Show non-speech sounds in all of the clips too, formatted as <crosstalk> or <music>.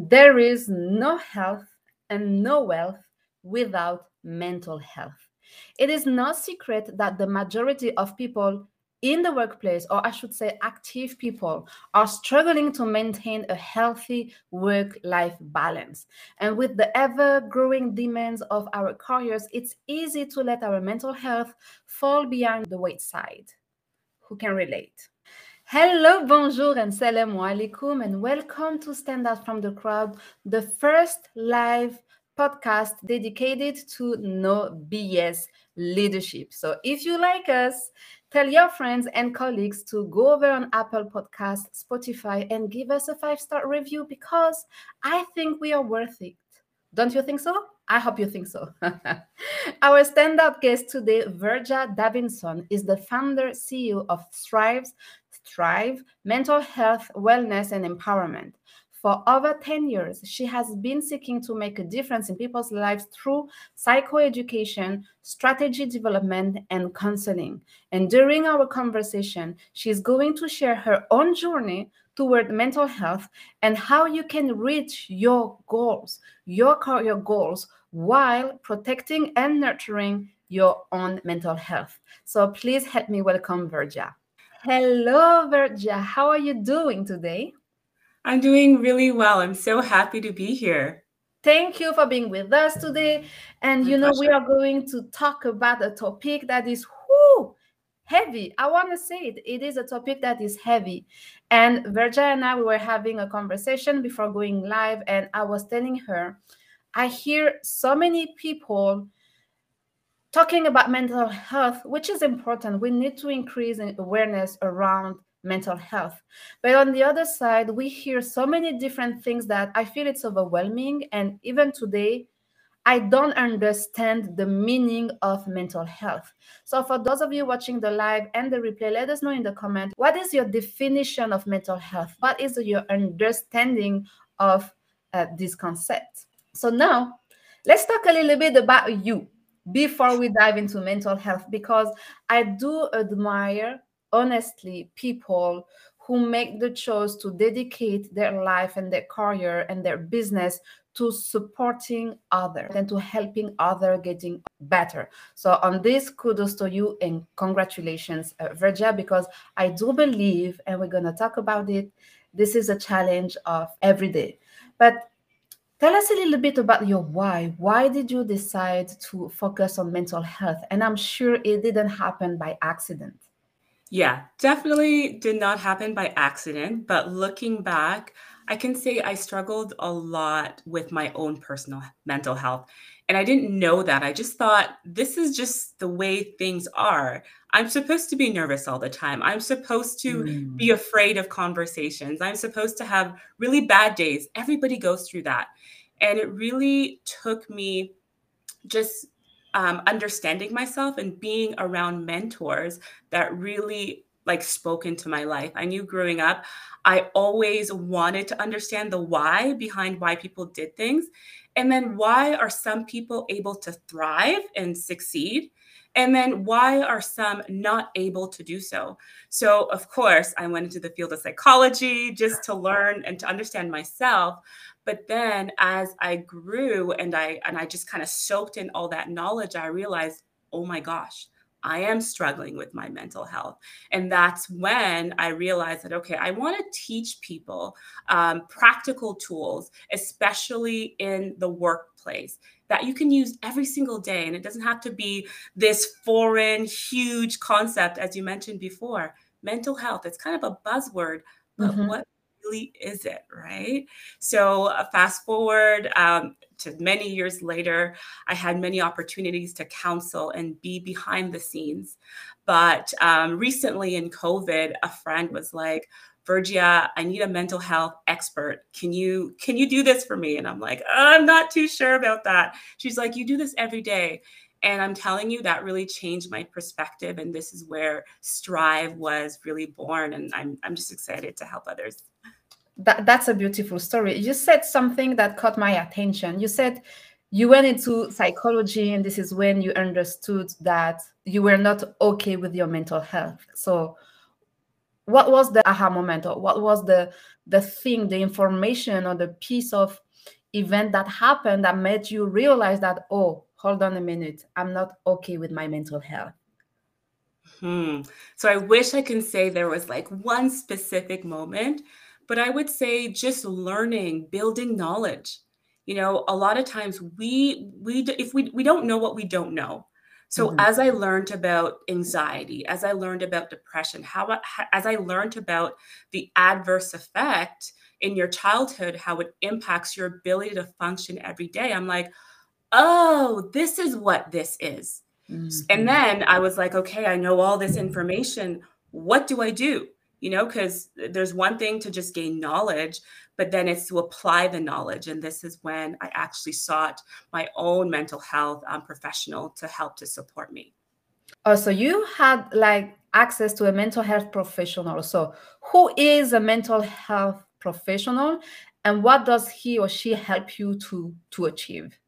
There is no health and no wealth without mental health. It is no secret that the majority of people in the workplace, or I should say, active people, are struggling to maintain a healthy work life balance. And with the ever growing demands of our careers, it's easy to let our mental health fall behind the wayside. Who can relate? Hello, bonjour, and salam alaikum, and welcome to Stand Out from the Crowd, the first live podcast dedicated to no BS leadership. So if you like us, tell your friends and colleagues to go over on Apple Podcast, Spotify, and give us a five star review because I think we are worth it. Don't you think so? I hope you think so. <laughs> Our standout guest today, Vergia Davidson, is the founder CEO of Thrives Strive Mental Health, Wellness, and Empowerment. For over 10 years, she has been seeking to make a difference in people's lives through psychoeducation, strategy development, and counseling. And during our conversation, she's going to share her own journey toward mental health and how you can reach your goals, your career goals, while protecting and nurturing your own mental health. So please help me welcome Vergia. Hello, Vergia. How are you doing today? I'm doing really well. I'm so happy to be here. Thank you for being with us today. And My you know, pleasure. we are going to talk about a topic that is whoo, heavy. I want to say it. It is a topic that is heavy. And Vergia and I we were having a conversation before going live, and I was telling her, I hear so many people talking about mental health, which is important. We need to increase awareness around mental health. But on the other side, we hear so many different things that I feel it's overwhelming. And even today, I don't understand the meaning of mental health. So, for those of you watching the live and the replay, let us know in the comment what is your definition of mental health? What is your understanding of uh, this concept? So, now let's talk a little bit about you before we dive into mental health because I do admire honestly people who make the choice to dedicate their life and their career and their business to supporting others and to helping others getting better. So on this, kudos to you and congratulations, uh, Vergia, because I do believe, and we're gonna talk about it, this is a challenge of every day. But Tell us a little bit about your why. Why did you decide to focus on mental health? And I'm sure it didn't happen by accident. Yeah, definitely did not happen by accident. But looking back, I can say I struggled a lot with my own personal mental health. And I didn't know that. I just thought this is just the way things are. I'm supposed to be nervous all the time. I'm supposed to mm. be afraid of conversations. I'm supposed to have really bad days. Everybody goes through that. And it really took me just um, understanding myself and being around mentors that really like spoke into my life. I knew growing up, I always wanted to understand the why behind why people did things. And then why are some people able to thrive and succeed? And then why are some not able to do so? So, of course, I went into the field of psychology just to learn and to understand myself. But then as I grew and I and I just kind of soaked in all that knowledge, I realized, oh my gosh, I am struggling with my mental health. And that's when I realized that, okay, I want to teach people um, practical tools, especially in the workplace, that you can use every single day. And it doesn't have to be this foreign, huge concept, as you mentioned before. Mental health, it's kind of a buzzword, but mm-hmm. what really is it, right? So, uh, fast forward um, to many years later, I had many opportunities to counsel and be behind the scenes. But um, recently in COVID, a friend was like, Vergia, I need a mental health expert. Can you can you do this for me? And I'm like, I'm not too sure about that. She's like, you do this every day. And I'm telling you, that really changed my perspective. And this is where Strive was really born. And I'm, I'm just excited to help others. That, that's a beautiful story. You said something that caught my attention. You said you went into psychology, and this is when you understood that you were not okay with your mental health. So, what was the aha moment or what was the the thing the information or the piece of event that happened that made you realize that oh hold on a minute i'm not okay with my mental health hmm. so i wish i can say there was like one specific moment but i would say just learning building knowledge you know a lot of times we we if we we don't know what we don't know so mm-hmm. as I learned about anxiety, as I learned about depression, how as I learned about the adverse effect in your childhood, how it impacts your ability to function every day, I'm like, oh, this is what this is. Mm-hmm. And then I was like, okay, I know all this information. What do I do? You know, because there's one thing to just gain knowledge, but then it's to apply the knowledge. And this is when I actually sought my own mental health um, professional to help to support me. Oh, so you had like access to a mental health professional. So, who is a mental health professional, and what does he or she help you to to achieve?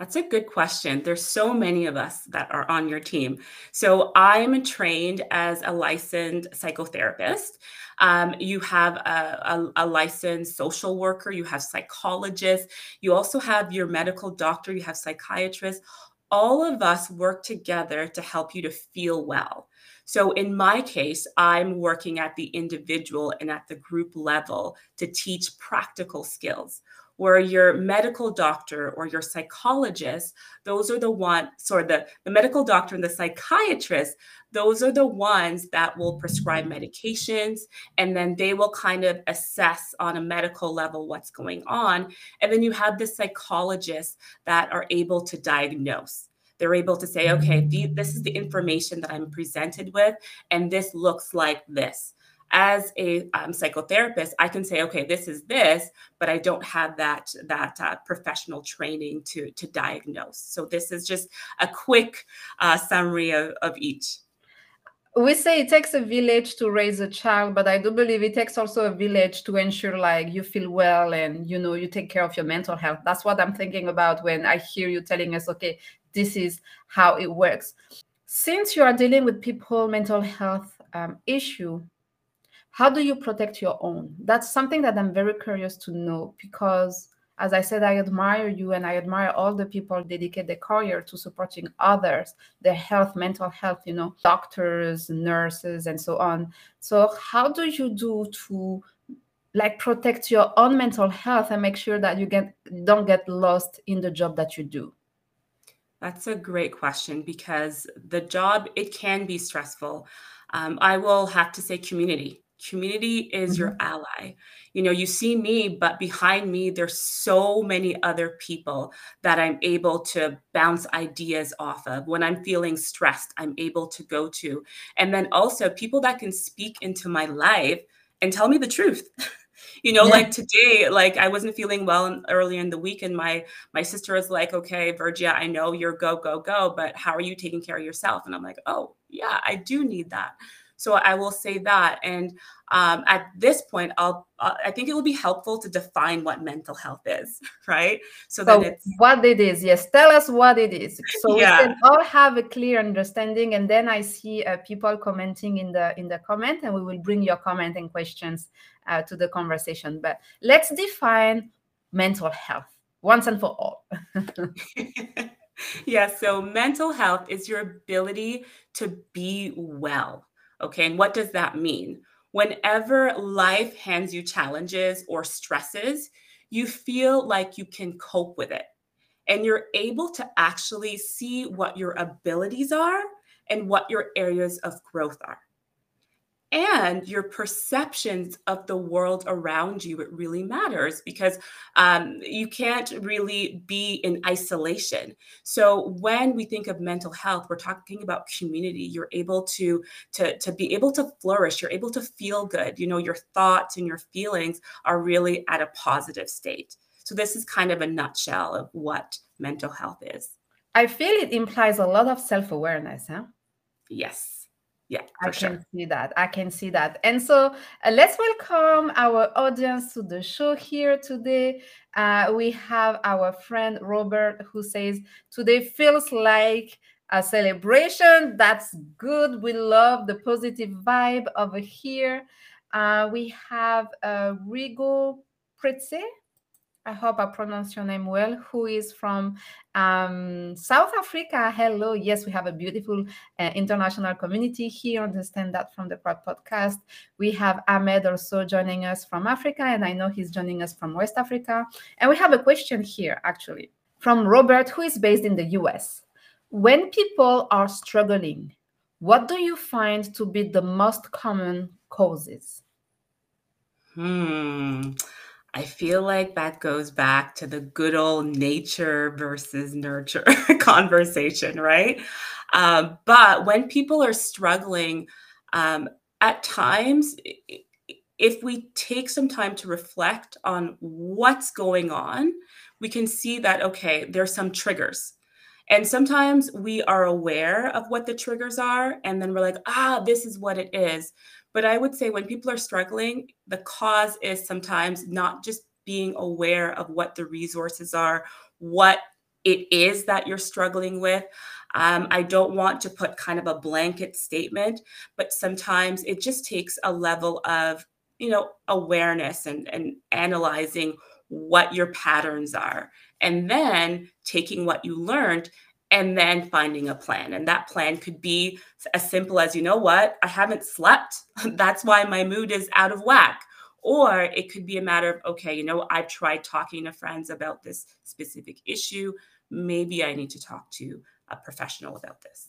That's a good question. There's so many of us that are on your team. So I'm trained as a licensed psychotherapist. Um, you have a, a, a, licensed social worker, you have psychologists, you also have your medical doctor, you have psychiatrists. All of us work together to help you to feel well. So, in my case, I'm working at the individual and at the group level to teach practical skills where your medical doctor or your psychologist, those are the ones, sorry, the, the medical doctor and the psychiatrist, those are the ones that will prescribe medications and then they will kind of assess on a medical level what's going on. And then you have the psychologists that are able to diagnose they're able to say okay this is the information that i'm presented with and this looks like this as a um, psychotherapist i can say okay this is this but i don't have that that uh, professional training to to diagnose. So this is just a quick uh, summary of, of each. We say it takes a village to raise a child but i do believe it takes also a village to ensure like you feel well and you know you take care of your mental health. That's what i'm thinking about when i hear you telling us okay this is how it works. Since you are dealing with people mental health um, issue how do you protect your own? That's something that i'm very curious to know because as i said i admire you and i admire all the people dedicate their career to supporting others their health mental health you know doctors nurses and so on. So how do you do to like protect your own mental health and make sure that you get don't get lost in the job that you do? That's a great question because the job it can be stressful. Um, i will have to say community community is mm-hmm. your ally. You know you see me but behind me there's so many other people that i'm able to bounce ideas off of. When i'm feeling stressed i'm able to go to. And then also people that can speak into my life and tell me the truth. <laughs> You know yeah. like today like i wasn't feeling well early in the week and my my sister was like okay vergia i know you're go go go but how are you taking care of yourself? And i'm like oh yeah i do need that so I will say that. And um, at this point, I'll uh, I think it will be helpful to define what mental health is, <laughs> right? So, so it's what it is. Yes, tell us what it is, <laughs> so yeah. we can all have a clear understanding. And then I see uh, people commenting in the in the comment, and we will bring your comment and questions uh, to the conversation. But let's define mental health once and for all. <laughs> yeah. So mental health is your ability to be well Okay. And what does that mean? Whenever life hands you challenges or stresses, you feel like you can cope with it. And you're able to actually see what your abilities are and what your areas of growth are and your perceptions of the world around you it really matters because um, you can't really be in isolation. So when we think of mental health we're talking about community. You're able to to to be able to flourish. You're able to feel good. You know your thoughts and your feelings are really at a positive state. So this is kind of a nutshell of what mental health is. I feel it implies a lot of self-awareness huh? Yes yeah i can see that i can see that and so uh, let's welcome our audience to the show here today uh, we have our friend robert who says today feels like a celebration. That's good. We love the positive vibe over here. Uh, we have uh, Rigo Pritze. I hope I pronounced your name well, who is from um, South Africa. Hello. Yes, we have a beautiful uh, international community here. Understand that from the crowd podcast. We have Ahmed also joining us from Africa, and I know he's joining us from West Africa. And we have a question here, actually, from Robert, who is based in the US. When people are struggling, what do you find to be the most common causes? Hmm. I feel like that goes back to the good old nature versus nurture <laughs> conversation, right? Um, but when people are struggling, um, at times, if we take some time to reflect on what's going on, we can see that, okay, there's some triggers. And sometimes we are aware of what the triggers are, and then we're like, ah, this is what it is. But I would say when people are struggling, the cause is sometimes not just being aware of what the resources are, what it is that you're struggling with. Um, I don't want to put kind of a blanket statement, but sometimes it just takes a level of, you know, awareness and, and analyzing what your patterns are, and then taking what you learned and then finding a plan. And that plan could be as simple as, you know what, I haven't slept. <laughs> That's why my mood is out of whack. Or it could be a matter of, okay, you know, I've tried talking to friends about this specific issue. Maybe I need to talk to a professional about this.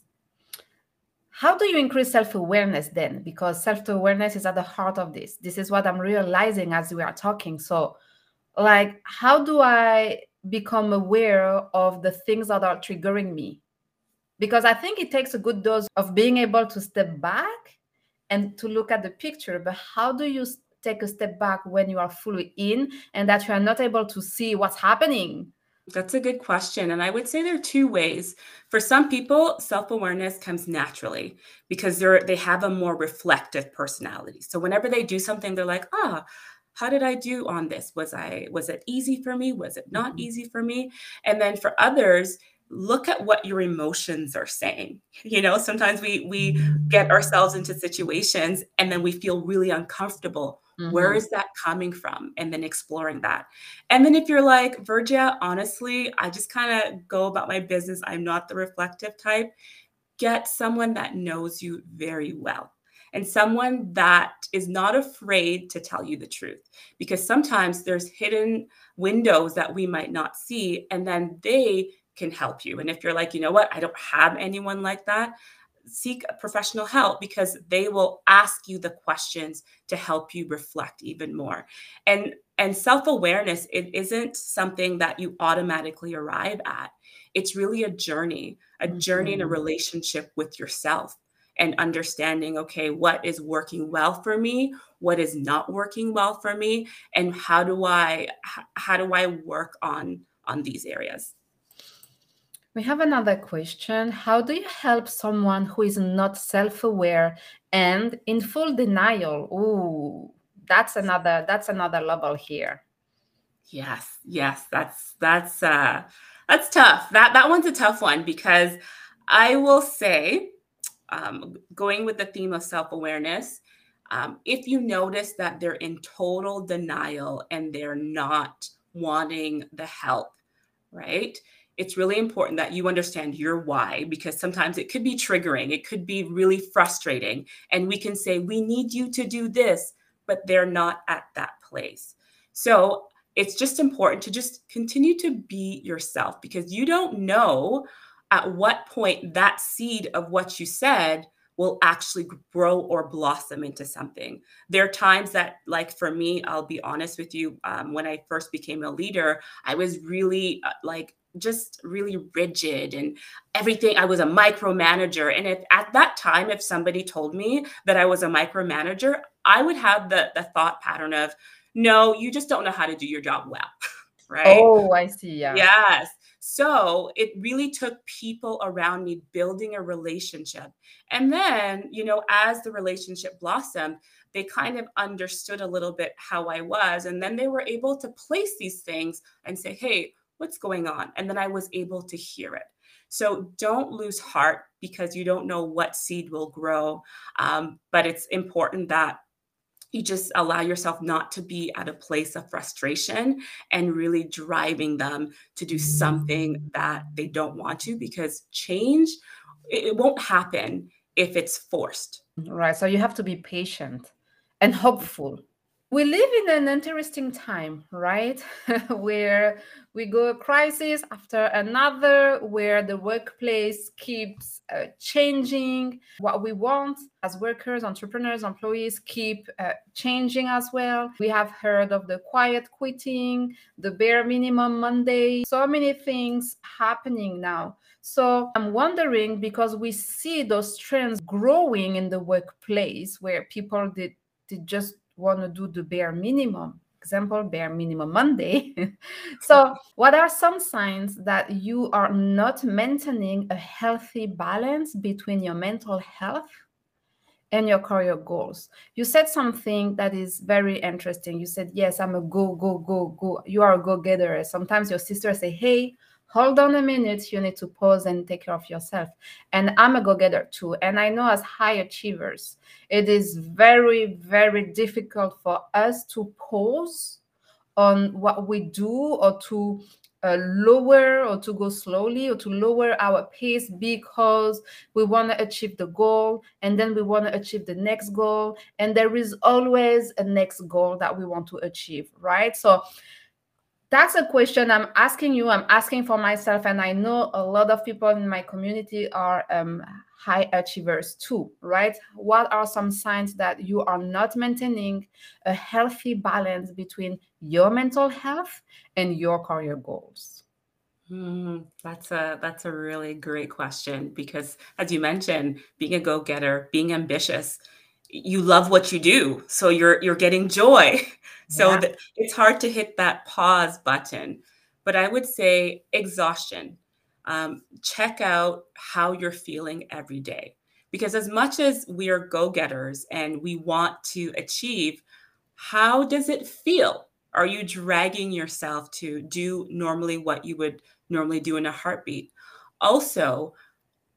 How do you increase self awareness then? Because self awareness is at the heart of this. This is what I'm realizing as we are talking. So, like, how do I become aware of the things that are triggering me because i think it takes a good dose of being able to step back and to look at the picture but how do you take a step back when you are fully in and that you are not able to see what's happening that's a good question. And I would say there are two ways. For some people, self-awareness comes naturally because they're they have a more reflective personality. So whenever they do something, they're like, ah, how did i do on this? Was i was it easy for me? Was it not mm-hmm. easy for me? And then for others look at what your emotions are saying. <laughs> You know sometimes we we get ourselves into situations and then we feel really uncomfortable. Mm-hmm. Where is that coming from? And then exploring that. And then if you're like vergia honestly i just kind of go about my business. I'm not the reflective type get someone that knows you very well and someone that is not afraid to tell you the truth. Because sometimes there's hidden windows that we might not see and then they can help you. And if you're like you know what? I don't have anyone like that seek professional help because they will ask you the questions to help you reflect even more. And and self-awareness it isn't something that you automatically arrive at. It's really a journey a journey in a mm-hmm. relationship with yourself and understanding okay what is working well for me what is not working well for me and how do i how do i work on on these areas? We have another question. How do you help someone who is not self-aware and in full denial? Ooh that's another that's another level here. Yes yes that's that's uh that's tough. That that one's a tough one because i will say um, going with the theme of self awareness, um, if you notice that they're in total denial and they're not wanting the help, right? It's really important that you understand your why because sometimes it could be triggering, it could be really frustrating. And we can say, We need you to do this, but they're not at that place. So it's just important to just continue to be yourself because you don't know at what point that seed of what you said will actually grow or blossom into something. There are times that, like for me, I'll be honest with you, um, when I first became a leader, I was really uh, like just really rigid and everything. I was a micromanager. And if at that time, if somebody told me that I was a micromanager, I would have the, the thought pattern of, no, you just don't know how to do your job well. <laughs> right? Oh, I see. Yeah. Yes. So it really took people around me building a relationship. And then, you know, as the relationship blossomed, they kind of understood a little bit how I was. And then they were able to place these things and say, hey, what's going on? And then I was able to hear it. So don't lose heart because you don't know what seed will grow. Um, but it's important that you just allow yourself not to be at a place of frustration and really driving them to do something that they don't want to because change it won't happen if it's forced. Right so you have to be patient and hopeful we live in an interesting time, right? <laughs> where we go a crisis after another, where the workplace keeps uh, changing. What we want as workers, entrepreneurs, employees keep uh, changing as well. We have heard of the quiet quitting, the bare minimum Monday, so many things happening now. So I'm wondering because we see those trends growing in the workplace where people did, did just want to do the bare minimum example bare minimum monday. <laughs> So what are some signs that you are not maintaining a healthy balance between your mental health and your career goals? You said something that is very interesting. You said yes i'm a go go go go you are a go-getter. Sometimes your sister say hey hold on a minute you need to pause and take care of yourself. And i'm a go-getter too and i know as high achievers it is very very difficult for us to pause on what we do or to uh, lower or to go slowly or to lower our pace because we want to achieve the goal and then we want to achieve the next goal. And there is always a next goal that we want to achieve right? So that's a question I'm asking you. I'm asking for myself, and I know a lot of people in my community are um, high achievers too, right? What are some signs that you are not maintaining a healthy balance between your mental health and your career goals? Mm, that's a that's a really great question because, as you mentioned, being a go getter, being ambitious, you love what you do so you're you're getting joy. <laughs> So yeah. it's hard to hit that pause button but i would say exhaustion. Um, check out how you're feeling every day because as much as we are go-getters and we want to achieve how does it feel? Are you dragging yourself to do normally what you would normally do in a heartbeat? Also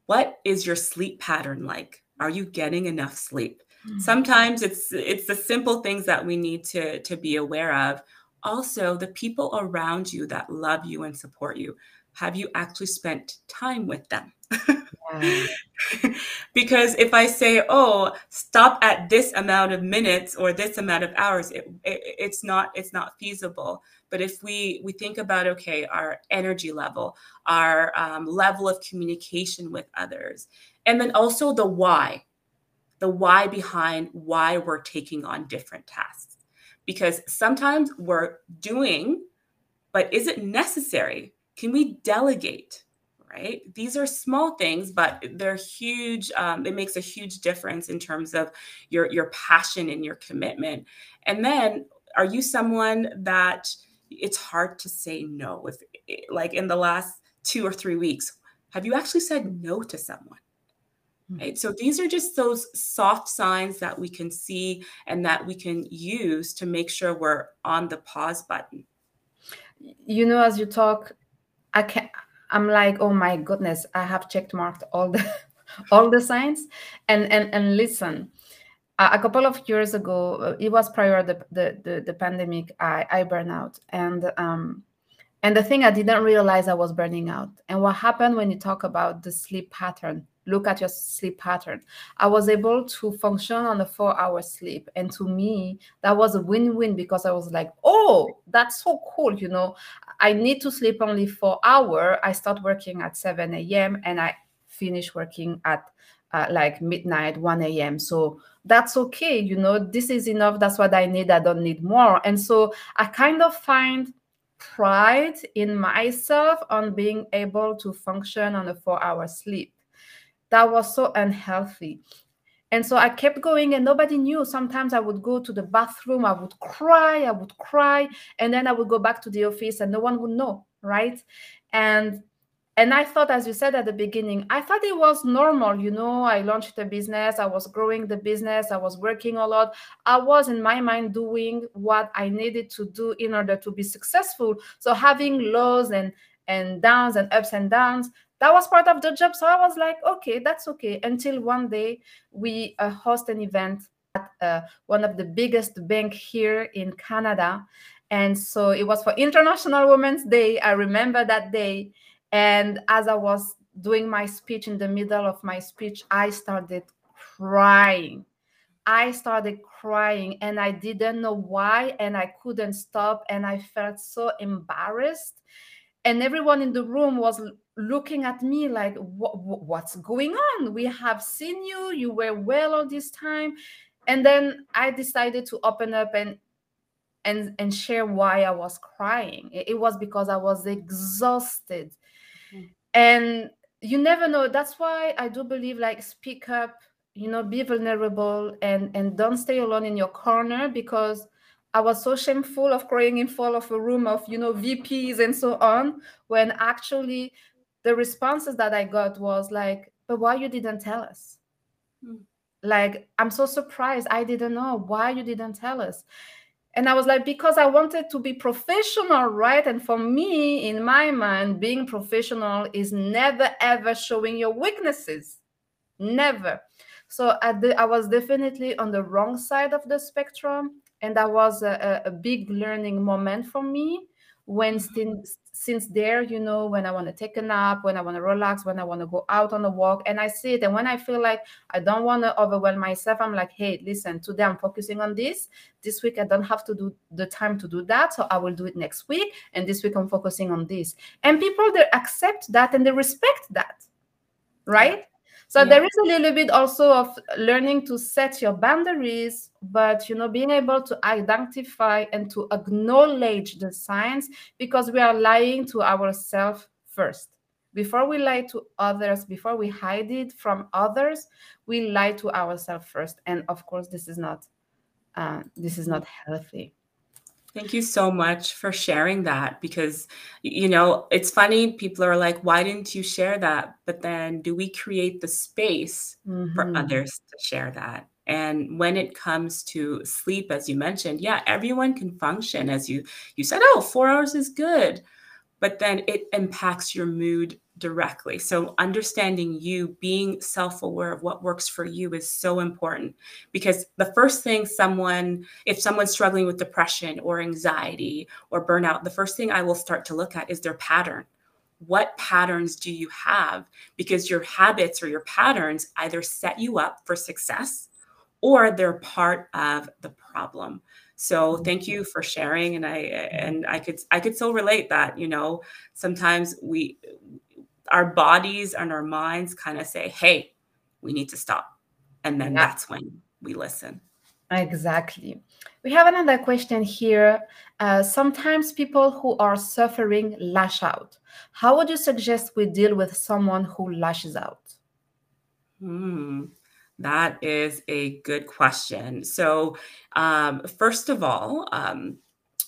what is your sleep pattern like? Are you getting enough sleep. Sometimes it's it's the simple things that we need to to be aware of. Also, the people around you that love you and support you. Have you actually spent time with them? <laughs> because if I say, "Oh, stop at this amount of minutes or this amount of hours," it, it, it's not it's not feasible. But if we we think about okay, our energy level, our um, level of communication with others, and then also the why the why behind why we're taking on different tasks. Because sometimes we're doing, but is it necessary? Can we delegate? Right? These are small things, but they're huge. Um, it makes a huge difference in terms of your your passion and your commitment. And then, are you someone that it's hard to say no? If like in the last two or three weeks, have you actually said no to someone? Hmm. Right. So these are just those soft signs that we can see and that we can use to make sure we're on the pause button. You know, as you talk, I can I'm like, oh my goodness, I have checked marked all the <laughs> all the signs. And and and listen, a couple of years ago, uh, it was prior the the the, the pandemic, I I burn out. And um and the thing I didn't realize I was burning out. And what happened when you talk about the sleep pattern, look at your sleep pattern. I was able to function on a four hour sleep. And to me, that was a win win because I was like, oh, that's so cool. You know, I need to sleep only four hour. I start working at 7 a.m. and I finish working at uh, like midnight 1 a.m so that's okay you know this is enough that's what i need i don't need more and so i kind of find pride in myself on being able to function on a four hour sleep. That was so unhealthy. And so I kept going and nobody knew. Sometimes I would go to the bathroom, I would cry, I would cry, and then I would go back to the office and no one would know, right? And and i thought as you said at the beginning i thought it was normal you know i launched a business i was growing the business i was working a lot i was in my mind doing what i needed to do in order to be successful so having lows and and downs and ups and downs that was part of the job. So I was like, okay, that's okay. Until one day we uh, host an event at uh, one of the biggest bank here in Canada. And so it was for International Women's Day. I remember that day. And as I was doing my speech, in the middle of my speech, I started crying. I started crying and I didn't know why and I couldn't stop and I felt so embarrassed. And everyone in the room was looking at me like what's going on? We have seen you. You were well all this time. And then i decided to open up and and and share why i was crying. It, was because i was exhausted. And you never know that's why i do believe like speak up you know be vulnerable and and don't stay alone in your corner because I was so shameful of crying in front of a room of, you know, VPs and so on, when actually the responses that I got was like, but why you didn't tell us? Hmm. Like, I'm so surprised. I didn't know why you didn't tell us. And I was like, because I wanted to be professional, right? And for me, in my mind, being professional is never ever showing your weaknesses. Never. So I, I was definitely on the wrong side of the spectrum and that was a, a big learning moment for me when since since there you know when i want to take a nap when i want to relax when i want to go out on a walk and i see it. And when i feel like i don't want to overwhelm myself i'm like hey listen today i'm focusing on this. This week i don't have to do the time to do that so i will do it next week and this week i'm focusing on this. And people they accept that and they respect that right so yeah. there is a little bit also of learning to set your boundaries but you know being able to identify and to acknowledge the signs because we are lying to ourselves first. Before we lie to others before we hide it from others we lie to ourselves first. And of course this is not uh, this is not healthy Thank you so much for sharing that because, you know, it's funny. People are like, why didn't you share that? But then do we create the space mm-hmm. for others to share that? And when it comes to sleep, as you mentioned, yeah, everyone can function as you you said, oh, four hours is good. But then it impacts your mood directly. So understanding you, being self-aware of what works for you is so important because the first thing someone if someone's struggling with depression or anxiety or burnout, the first thing I will start to look at is their pattern. What patterns do you have? Because your habits or your patterns either set you up for success or they're part of the problem. So thank you for sharing and I and I could I could so relate that, you know, sometimes we our bodies and our minds kind of say, hey, we need to stop. And then yeah. that's when we listen. Exactly. We have another question here. Uh, sometimes people who are suffering lash out. How would you suggest we deal with someone who lashes out? Hmm, that is a good question. So, um, first of all, um,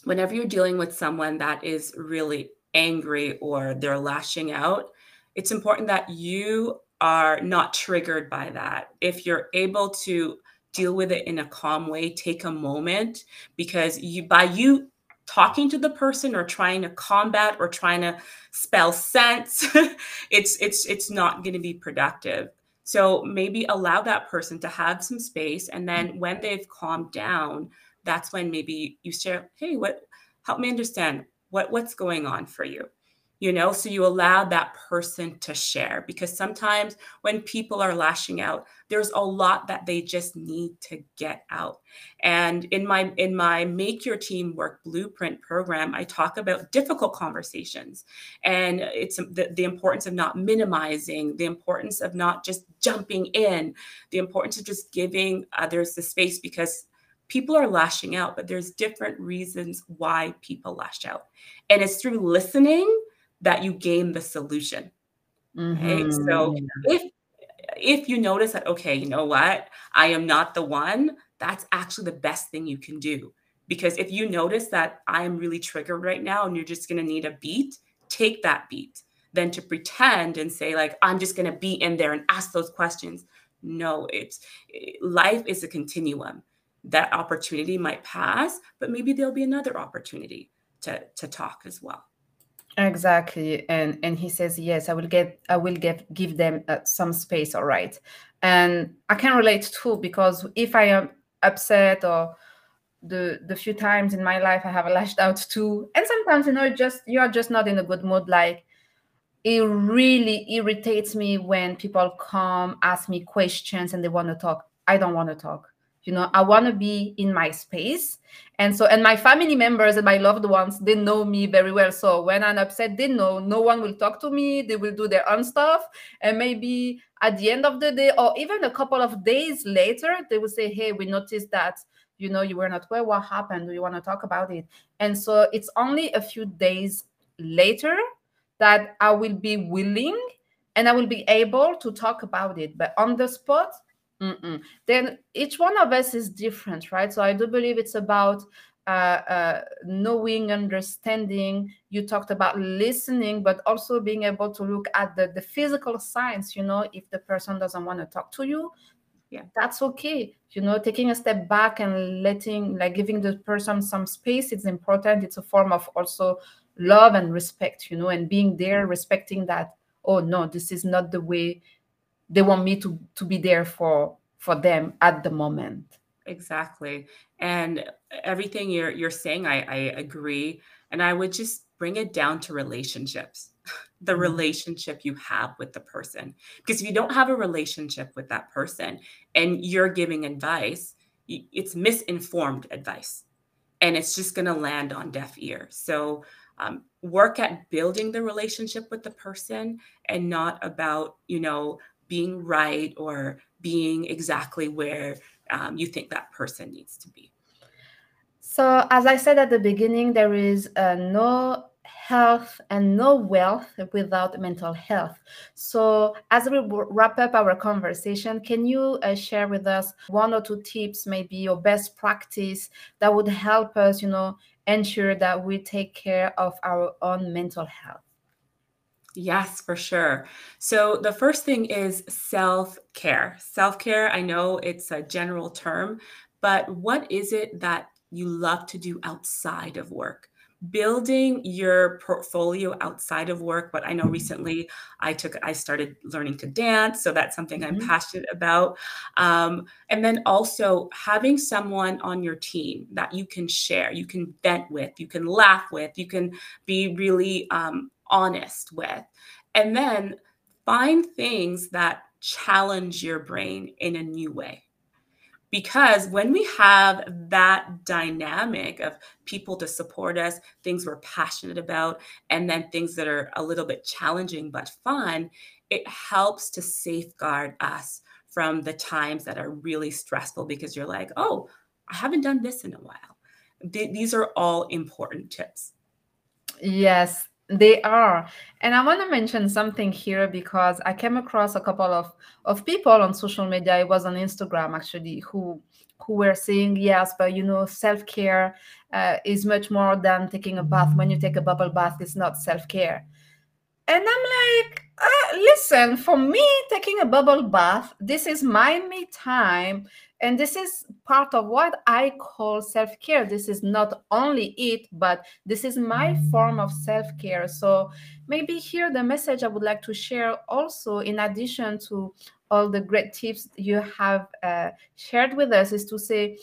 whenever you're dealing with someone that is really angry or they're lashing out, it's important that you are not triggered by that. If you're able to deal with it in a calm way, take a moment because you by you talking to the person or trying to combat or trying to spell sense, <laughs> it's it's it's not going to be productive. So maybe allow that person to have some space and then when they've calmed down, that's when maybe you share, "Hey, what help me understand what what's going on for you?" You know so you allow that person to share because sometimes when people are lashing out there's a lot that they just need to get out. And in my in my make your team work blueprint program i talk about difficult conversations. And it's the, the importance of not minimizing the importance of not just jumping in the importance of just giving others the space because people are lashing out but there's different reasons why people lash out. And it's through listening that you gain the solution. Mm-hmm. So if if you notice that, okay, you know what, I am not the one, that's actually the best thing you can do. Because if you notice that I am really triggered right now and you're just going to need a beat, take that beat. Then to pretend and say, like, I'm just going to be in there and ask those questions. No, it's life is a continuum. That opportunity might pass, but maybe there'll be another opportunity to, to talk as well. Exactly. And and he says, yes, I will get, I will get, give them uh, some space. All right. And I can relate too, because if I am upset or the the few times in my life I have lashed out too, and sometimes you know just you are just not in a good mood. Like it really irritates me when people come ask me questions and they want to talk. I don't want to talk you know i want to be in my space. And so and my family members and my loved ones they know me very well. So when i'm upset they know. No one will talk to me. They will do their own stuff. And maybe at the end of the day or even a couple of days later they will say hey we noticed that you know you were not well. What happened? Do you want to talk about it? And so it's only a few days later that i will be willing and i will be able to talk about it. But on the spot Mm-mm. Then each one of us is different, right? So I do believe it's about uh, uh, knowing, understanding. You talked about listening, but also being able to look at the, the physical signs. You know, if the person doesn't want to talk to you, yeah, that's okay. You know, taking a step back and letting, like, giving the person some space. It's important. It's a form of also love and respect. You know, and being there, respecting that. Oh no, this is not the way they want me to to be there for for them at the moment. Exactly. And everything you're you're saying i i agree. And i would just bring it down to relationships <laughs> the mm-hmm. relationship you have with the person. Because if you don't have a relationship with that person and you're giving advice it's misinformed advice. And it's just going to land on deaf ear. So um, work at building the relationship with the person and not about you know being right or being exactly where um, you think that person needs to be. So, as I said at the beginning, there is uh, no health and no wealth without mental health. So, as we wrap up our conversation, can you uh, share with us one or two tips, maybe your best practice that would help us, you know, ensure that we take care of our own mental health? Yes, for sure. So the first thing is self care. Self care, I know it's a general term, but what is it that you love to do outside of work? Building your portfolio outside of work. But I know recently I took, I started learning to dance. So that's something I'm mm-hmm. passionate about. Um, and then also having someone on your team that you can share, you can vent with, you can laugh with, you can be really um, honest with. And then find things that challenge your brain in a new way. Because when we have that dynamic of people to support us, things we're passionate about, and then things that are a little bit challenging but fun, it helps to safeguard us from the times that are really stressful because you're like, oh, I haven't done this in a while. Th- these are all important tips. Yes, they are. And I want to mention something here because I came across a couple of, of people on social media. It was on Instagram actually who who were saying yes, but you know, self-care uh, is much more than taking a bath. When you take a bubble bath, it's not self-care. And I'm like, uh, listen, for me, taking a bubble bath, this is my me time. And this is part of what I call self care. This is not only it, but this is my form of self care. So maybe here the message I would like to share also, in addition to all the great tips you have uh, shared with us, is to say,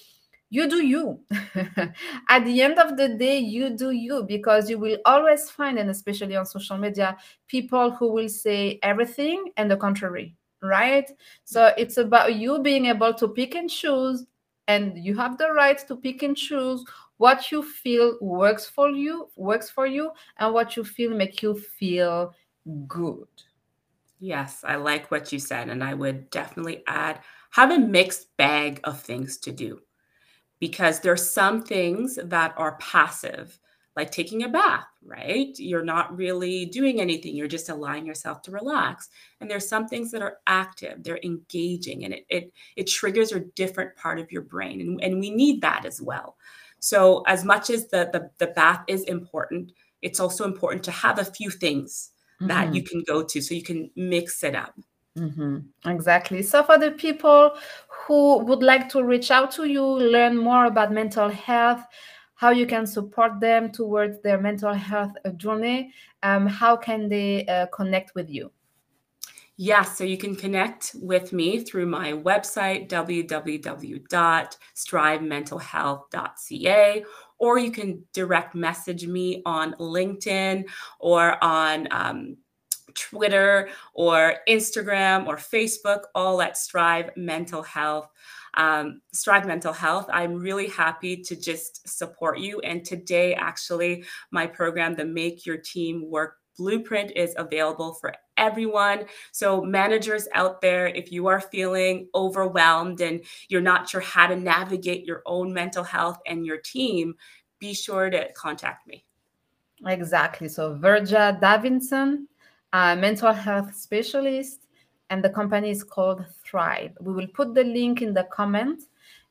you do you. <laughs> At the end of the day, you do you because you will always find, and especially on social media, people who will say everything and the contrary right? So it's about you being able to pick and choose, and you have the right to pick and choose what you feel works for you, works for you, and what you feel make you feel good. Yes, I like what you said, and I would definitely add have a mixed bag of things to do because there's some things that are passive like taking a bath, right? You're not really doing anything. You're just allowing yourself to relax. And there's some things that are active, they're engaging, and it it, it triggers a different part of your brain. And, and we need that as well. So as much as the, the, the bath is important, it's also important to have a few things mm-hmm. that you can go to so you can mix it up. Mm-hmm. Exactly. So, for the people who would like to reach out to you, learn more about mental health, how you can support them towards their mental health journey, um, how can they uh, connect with you? Yes, yeah, so you can connect with me through my website, www.strivementalhealth.ca, or you can direct message me on LinkedIn or on um, Twitter or Instagram or Facebook, all at Strive Mental Health. Um, Strive Mental Health. I'm really happy to just support you. And today, actually, my program, the Make Your Team Work Blueprint, is available for everyone. So, managers out there, if you are feeling overwhelmed and you're not sure how to navigate your own mental health and your team, be sure to contact me. Exactly. So, Vergia Davidson, a mental health specialist, and the company is called Strive. We will put the link in the comment.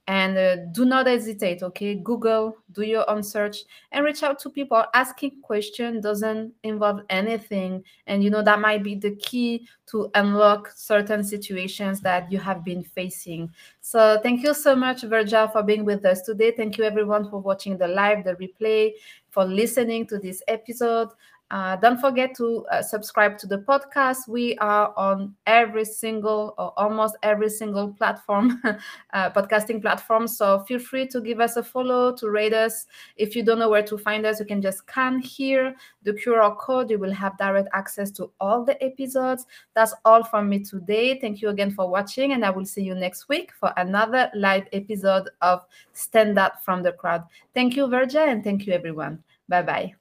And uh, do not hesitate okay? Google do your own search and reach out to people. Asking question doesn't involve anything. And you know that might be the key to unlock certain situations that you have been facing. So thank you so much Vergia for being with us today. Thank you everyone for watching the live the replay for listening to this episode uh, don't forget to uh, subscribe to the podcast. We are on every single or almost every single platform, <laughs> uh, podcasting platform. So feel free to give us a follow, to rate us. If you don't know where to find us, you can just scan here the QR code. You will have direct access to all the episodes. That's all from me today. Thank you again for watching, and I will see you next week for another live episode of Stand Out from the Crowd. Thank you, Vergia, and thank you, everyone. Bye bye.